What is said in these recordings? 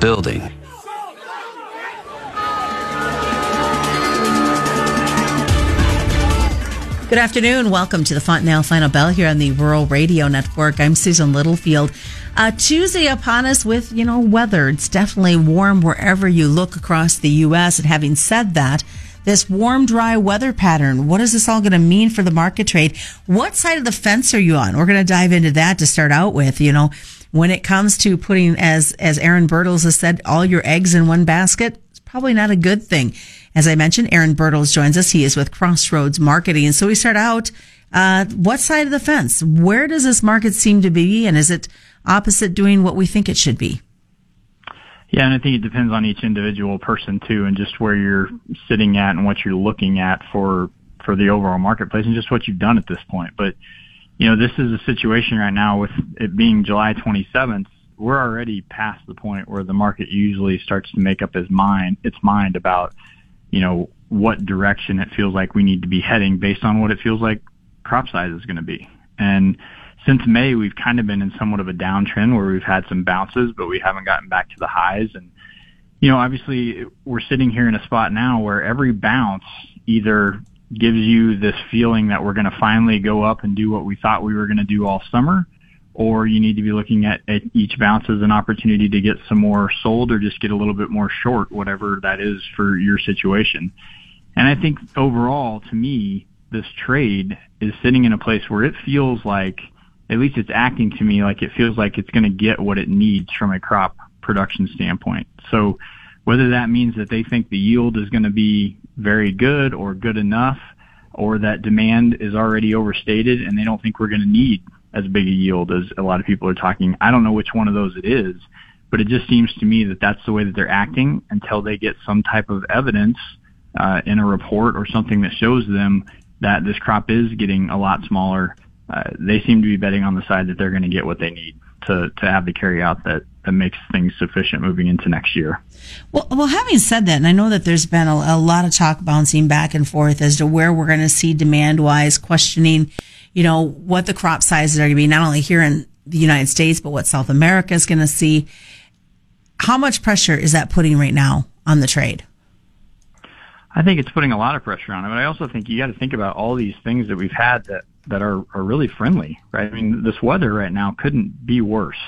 building. Good afternoon. Welcome to the Fontanelle Final Bell here on the Rural Radio Network. I'm Susan Littlefield. Uh, Tuesday upon us with, you know, weather. It's definitely warm wherever you look across the U.S. And having said that, this warm, dry weather pattern, what is this all going to mean for the market trade? What side of the fence are you on? We're going to dive into that to start out with. You know, when it comes to putting, as, as Aaron Bertels has said, all your eggs in one basket, it's probably not a good thing. As I mentioned, Aaron Bertels joins us. He is with Crossroads Marketing. And so we start out, uh, what side of the fence? Where does this market seem to be? And is it opposite doing what we think it should be? Yeah, and I think it depends on each individual person too, and just where you're sitting at and what you're looking at for for the overall marketplace, and just what you've done at this point. But you know, this is a situation right now with it being July 27th. We're already past the point where the market usually starts to make up its mind its mind about you know, what direction it feels like we need to be heading based on what it feels like crop size is going to be. And since May, we've kind of been in somewhat of a downtrend where we've had some bounces, but we haven't gotten back to the highs. And, you know, obviously we're sitting here in a spot now where every bounce either gives you this feeling that we're going to finally go up and do what we thought we were going to do all summer, or you need to be looking at, at each bounce as an opportunity to get some more sold or just get a little bit more short, whatever that is for your situation. And I think overall, to me, this trade is sitting in a place where it feels like, at least it's acting to me like it feels like it's going to get what it needs from a crop production standpoint. So whether that means that they think the yield is going to be very good or good enough, or that demand is already overstated and they don't think we're going to need as big a yield as a lot of people are talking. I don't know which one of those it is, but it just seems to me that that's the way that they're acting until they get some type of evidence uh, in a report or something that shows them that this crop is getting a lot smaller. Uh, they seem to be betting on the side that they're going to get what they need to to have the carry out that that makes things sufficient moving into next year. Well, well, having said that, and I know that there's been a, a lot of talk bouncing back and forth as to where we're going to see demand wise, questioning you know, what the crop sizes are going to be, not only here in the United States, but what South America is going to see. How much pressure is that putting right now on the trade? I think it's putting a lot of pressure on it, but I also think you got to think about all these things that we've had that that are are really friendly, right? I mean, this weather right now couldn't be worse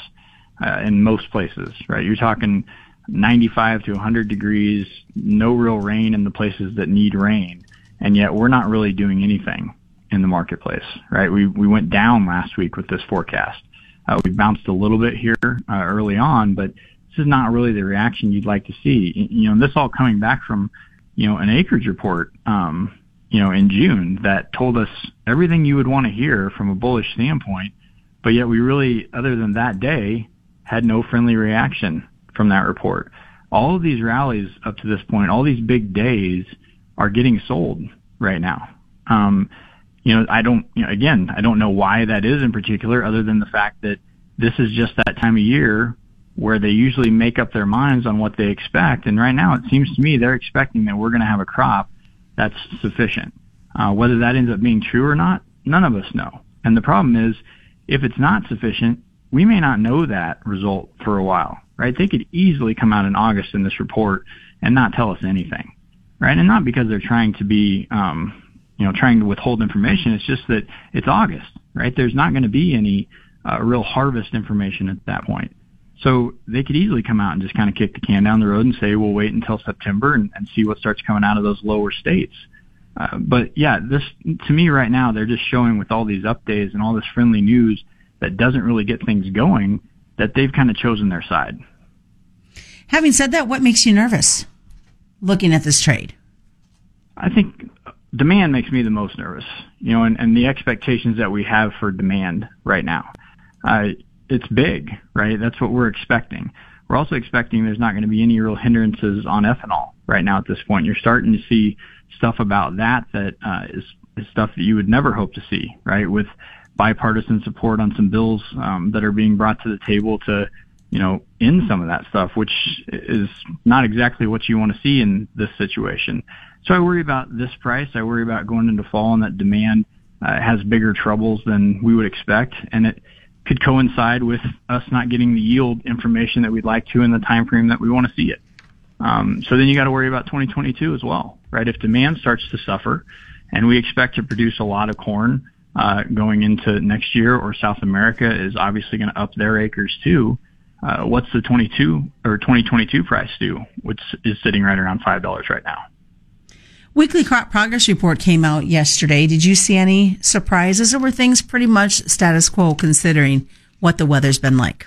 uh, in most places, right? You're talking 95 to 100 degrees, no real rain in the places that need rain, and yet we're not really doing anything in the marketplace, right? We, we went down last week with this forecast. Uh, we bounced a little bit here uh, early on, but this is not really the reaction you'd like to see. You know, this all coming back from, you know, an acreage report, um, you know, in June that told us everything you would want to hear from a bullish standpoint, but yet we really, other than that day, had no friendly reaction from that report. All of these rallies up to this point, all these big days are getting sold right now. Um, you know, I don't, you know, again, I don't know why that is in particular, other than the fact that this is just that time of year where they usually make up their minds on what they expect. And right now, it seems to me they're expecting that we're going to have a crop that's sufficient. Uh, whether that ends up being true or not, none of us know. And the problem is, if it's not sufficient, we may not know that result for a while, right? They could easily come out in August in this report and not tell us anything, right? And not because they're trying to be, um, you know, trying to withhold information. It's just that it's August, right? There's not going to be any uh, real harvest information at that point. So they could easily come out and just kind of kick the can down the road and say, we'll wait until September and, and see what starts coming out of those lower states. Uh, but yeah, this, to me right now, they're just showing with all these updates and all this friendly news that doesn't really get things going that they've kind of chosen their side. Having said that, what makes you nervous looking at this trade? I think demand makes me the most nervous, you know, and, and the expectations that we have for demand right now. Uh, it's big, right? That's what we're expecting. We're also expecting there's not going to be any real hindrances on ethanol right now at this point. You're starting to see stuff about that that uh, is, is stuff that you would never hope to see, right? With bipartisan support on some bills um, that are being brought to the table to, you know, end some of that stuff, which is not exactly what you want to see in this situation. So I worry about this price. I worry about going into fall and that demand uh, has bigger troubles than we would expect. And it, could coincide with us not getting the yield information that we'd like to in the time frame that we want to see it. Um, so then you got to worry about 2022 as well, right? If demand starts to suffer, and we expect to produce a lot of corn uh, going into next year, or South America is obviously going to up their acres too. Uh, what's the 22 or 2022 price do, which is sitting right around five dollars right now? Weekly crop progress report came out yesterday. Did you see any surprises, or were things pretty much status quo considering what the weather's been like?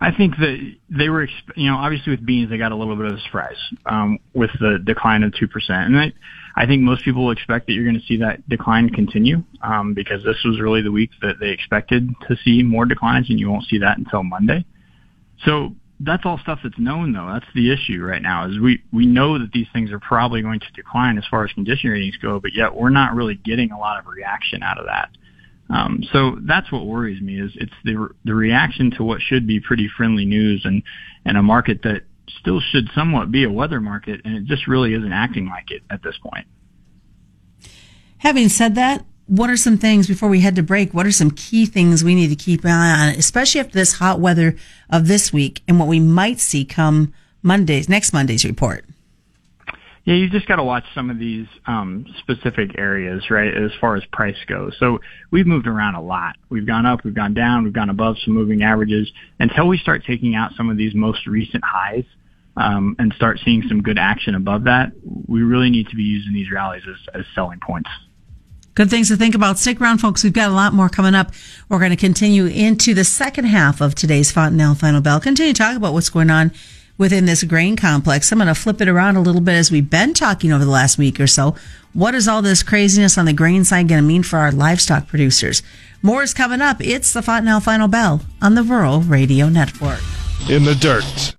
I think that they were, you know, obviously with beans they got a little bit of a surprise um, with the decline of two percent, and I, I think most people expect that you're going to see that decline continue um, because this was really the week that they expected to see more declines, and you won't see that until Monday. So that's all stuff that's known though. That's the issue right now is we, we know that these things are probably going to decline as far as condition ratings go, but yet we're not really getting a lot of reaction out of that. Um, so that's what worries me is it's the, the reaction to what should be pretty friendly news and, and a market that still should somewhat be a weather market and it just really isn't acting like it at this point. Having said that, what are some things before we head to break? What are some key things we need to keep an eye on, especially after this hot weather of this week and what we might see come Monday's next Monday's report? Yeah, you just got to watch some of these um, specific areas, right, as far as price goes. So we've moved around a lot. We've gone up, we've gone down, we've gone above some moving averages. Until we start taking out some of these most recent highs um, and start seeing some good action above that, we really need to be using these rallies as, as selling points. Good things to think about. Stick around, folks. We've got a lot more coming up. We're going to continue into the second half of today's Fontanelle Final Bell. Continue to talk about what's going on within this grain complex. I'm going to flip it around a little bit as we've been talking over the last week or so. What is all this craziness on the grain side going to mean for our livestock producers? More is coming up. It's the Fontanelle Final Bell on the Rural Radio Network. In the dirt.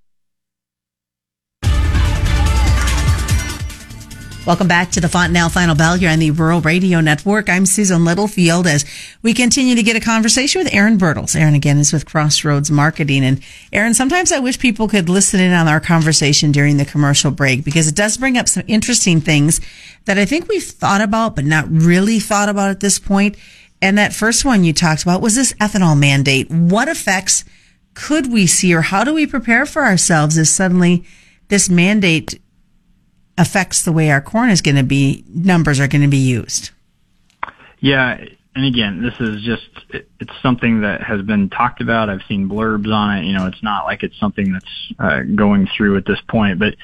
Welcome back to the Fontanelle Final Bell here on the Rural Radio Network. I'm Susan Littlefield as we continue to get a conversation with Aaron Bertels. Aaron again is with Crossroads Marketing. And Aaron, sometimes I wish people could listen in on our conversation during the commercial break because it does bring up some interesting things that I think we've thought about, but not really thought about at this point. And that first one you talked about was this ethanol mandate. What effects could we see or how do we prepare for ourselves if suddenly this mandate affects the way our corn is going to be numbers are going to be used. Yeah, and again, this is just it, it's something that has been talked about. I've seen blurbs on it. You know, it's not like it's something that's uh, going through at this point, but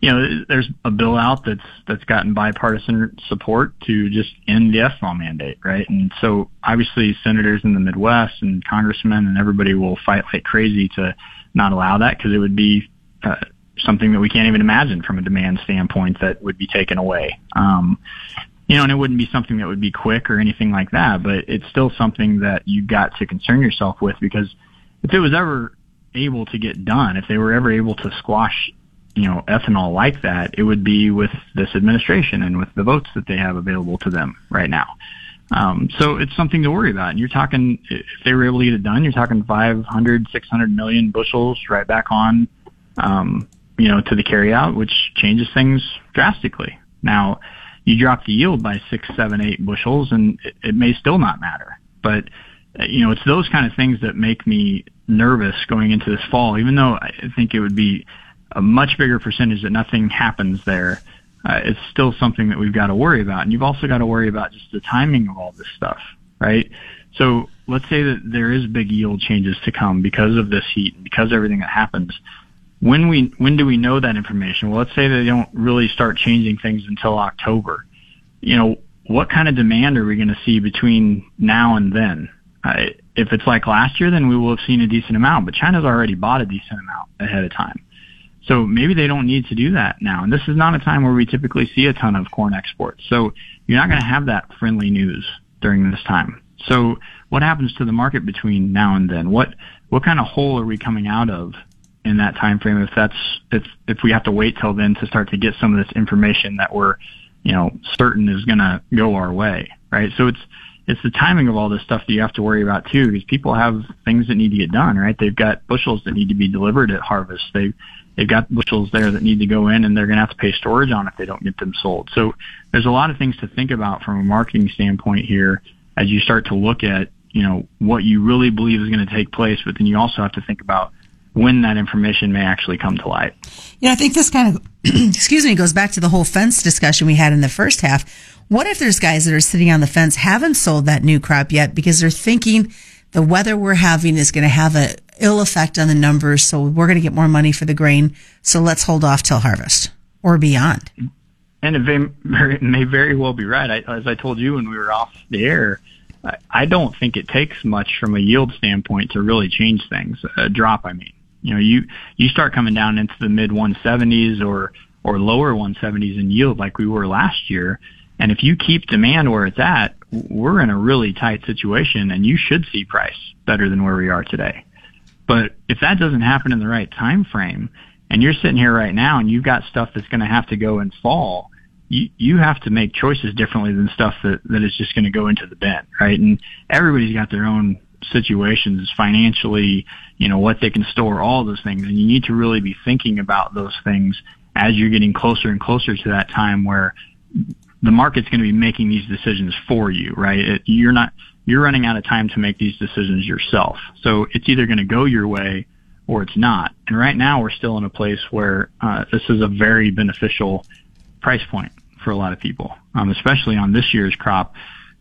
you know, there's a bill out that's that's gotten bipartisan support to just end the ethanol mandate, right? And so obviously senators in the Midwest and congressmen and everybody will fight like crazy to not allow that because it would be uh, something that we can't even imagine from a demand standpoint that would be taken away. Um, you know, and it wouldn't be something that would be quick or anything like that, but it's still something that you got to concern yourself with because if it was ever able to get done, if they were ever able to squash, you know, ethanol like that, it would be with this administration and with the votes that they have available to them right now. Um, so it's something to worry about. And you're talking, if they were able to get it done, you're talking 500, 600 million bushels right back on, um, you know, to the carryout, which changes things drastically. Now, you drop the yield by six, seven, eight bushels, and it, it may still not matter. But you know, it's those kind of things that make me nervous going into this fall. Even though I think it would be a much bigger percentage that nothing happens there, uh, it's still something that we've got to worry about. And you've also got to worry about just the timing of all this stuff, right? So let's say that there is big yield changes to come because of this heat and because of everything that happens when we when do we know that information? Well, let's say they don't really start changing things until October. You know, what kind of demand are we going to see between now and then? Uh, if it's like last year, then we will have seen a decent amount, but China's already bought a decent amount ahead of time. So maybe they don't need to do that now. And this is not a time where we typically see a ton of corn exports. So you're not going to have that friendly news during this time. So what happens to the market between now and then? What what kind of hole are we coming out of in that time frame if that's if if we have to wait till then to start to get some of this information that we're you know certain is going to go our way right? So it's it's the timing of all this stuff that you have to worry about too because people have things that need to get done right? They've got bushels that need to be delivered at harvest. They they've got bushels there that need to go in and they're going to have to pay storage on if they don't get them sold. So there's a lot of things to think about from a marketing standpoint here as you start to look at you know, what you really believe is going to take place, but then you also have to think about when that information may actually come to light. Yeah, I think this kind of, excuse me, goes back to the whole fence discussion we had in the first half. What if there's guys that are sitting on the fence, haven't sold that new crop yet because they're thinking the weather we're having is going to have a ill effect on the numbers. So we're going to get more money for the grain. So let's hold off till harvest or beyond. And it may, may very well be right. I, as I told you when we were off the air, I don't think it takes much from a yield standpoint to really change things. A drop, I mean. You know, you you start coming down into the mid 170s or or lower 170s in yield like we were last year, and if you keep demand where it's at, we're in a really tight situation, and you should see price better than where we are today. But if that doesn't happen in the right time frame, and you're sitting here right now and you've got stuff that's going to have to go in fall, you you have to make choices differently than stuff that that is just going to go into the bin, right? And everybody's got their own situations financially, you know, what they can store, all those things. And you need to really be thinking about those things as you're getting closer and closer to that time where the market's going to be making these decisions for you, right? It, you're not, you're running out of time to make these decisions yourself. So it's either going to go your way or it's not. And right now we're still in a place where uh, this is a very beneficial price point for a lot of people, um, especially on this year's crop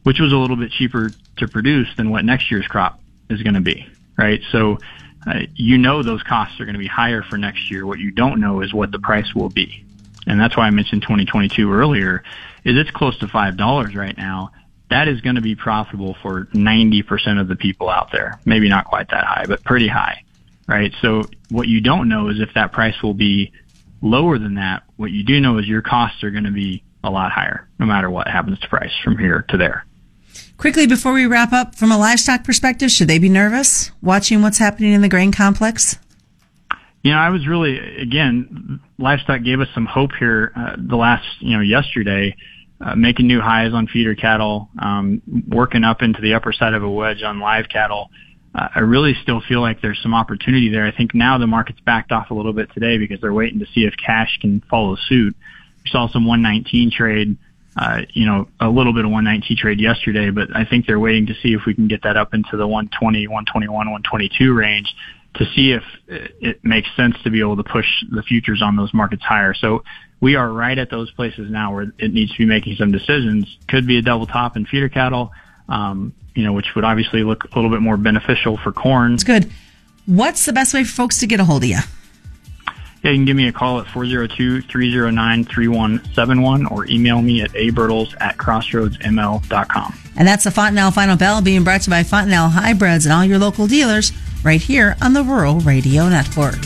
which was a little bit cheaper to produce than what next year's crop is going to be, right? So uh, you know those costs are going to be higher for next year. What you don't know is what the price will be. And that's why I mentioned 2022 earlier, is it's close to $5 right now. That is going to be profitable for 90% of the people out there. Maybe not quite that high, but pretty high, right? So what you don't know is if that price will be lower than that. What you do know is your costs are going to be a lot higher, no matter what happens to price from here to there. Quickly before we wrap up, from a livestock perspective, should they be nervous watching what's happening in the grain complex? You know, I was really again, livestock gave us some hope here uh, the last you know yesterday, uh, making new highs on feeder cattle, um, working up into the upper side of a wedge on live cattle. Uh, I really still feel like there's some opportunity there. I think now the market's backed off a little bit today because they're waiting to see if cash can follow suit. We saw some 119 trade uh, you know, a little bit of 119 trade yesterday, but I think they're waiting to see if we can get that up into the 120, 121, 122 range to see if it makes sense to be able to push the futures on those markets higher. So we are right at those places now where it needs to be making some decisions. Could be a double top in feeder cattle, um, you know, which would obviously look a little bit more beneficial for corn. It's good. What's the best way for folks to get a hold of you? Yeah, you can give me a call at 402-309-3171 or email me at abertels at crossroadsml.com. And that's the Fontanelle Final Bell being brought to you by Fontanelle Hybrids and all your local dealers right here on the Rural Radio Network.